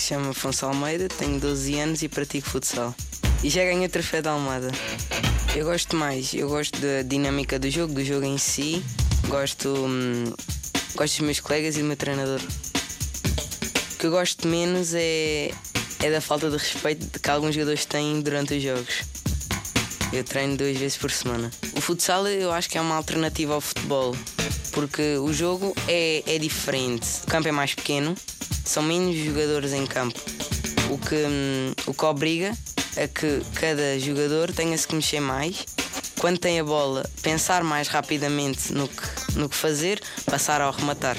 chamo Afonso Almeida, tenho 12 anos e pratico futsal. E já ganhei o troféu da Almada. Eu gosto mais, eu gosto da dinâmica do jogo, do jogo em si, gosto, hum, gosto dos meus colegas e do meu treinador. O que eu gosto menos é, é da falta de respeito que alguns jogadores têm durante os jogos. Eu treino duas vezes por semana. O futsal eu acho que é uma alternativa ao futebol, porque o jogo é, é diferente. O campo é mais pequeno, são menos jogadores em campo, o que, hum, o que obriga a que cada jogador tenha -se que mexer mais. Quando tem a bola, pensar mais rapidamente no que, no que fazer, passar ao rematar.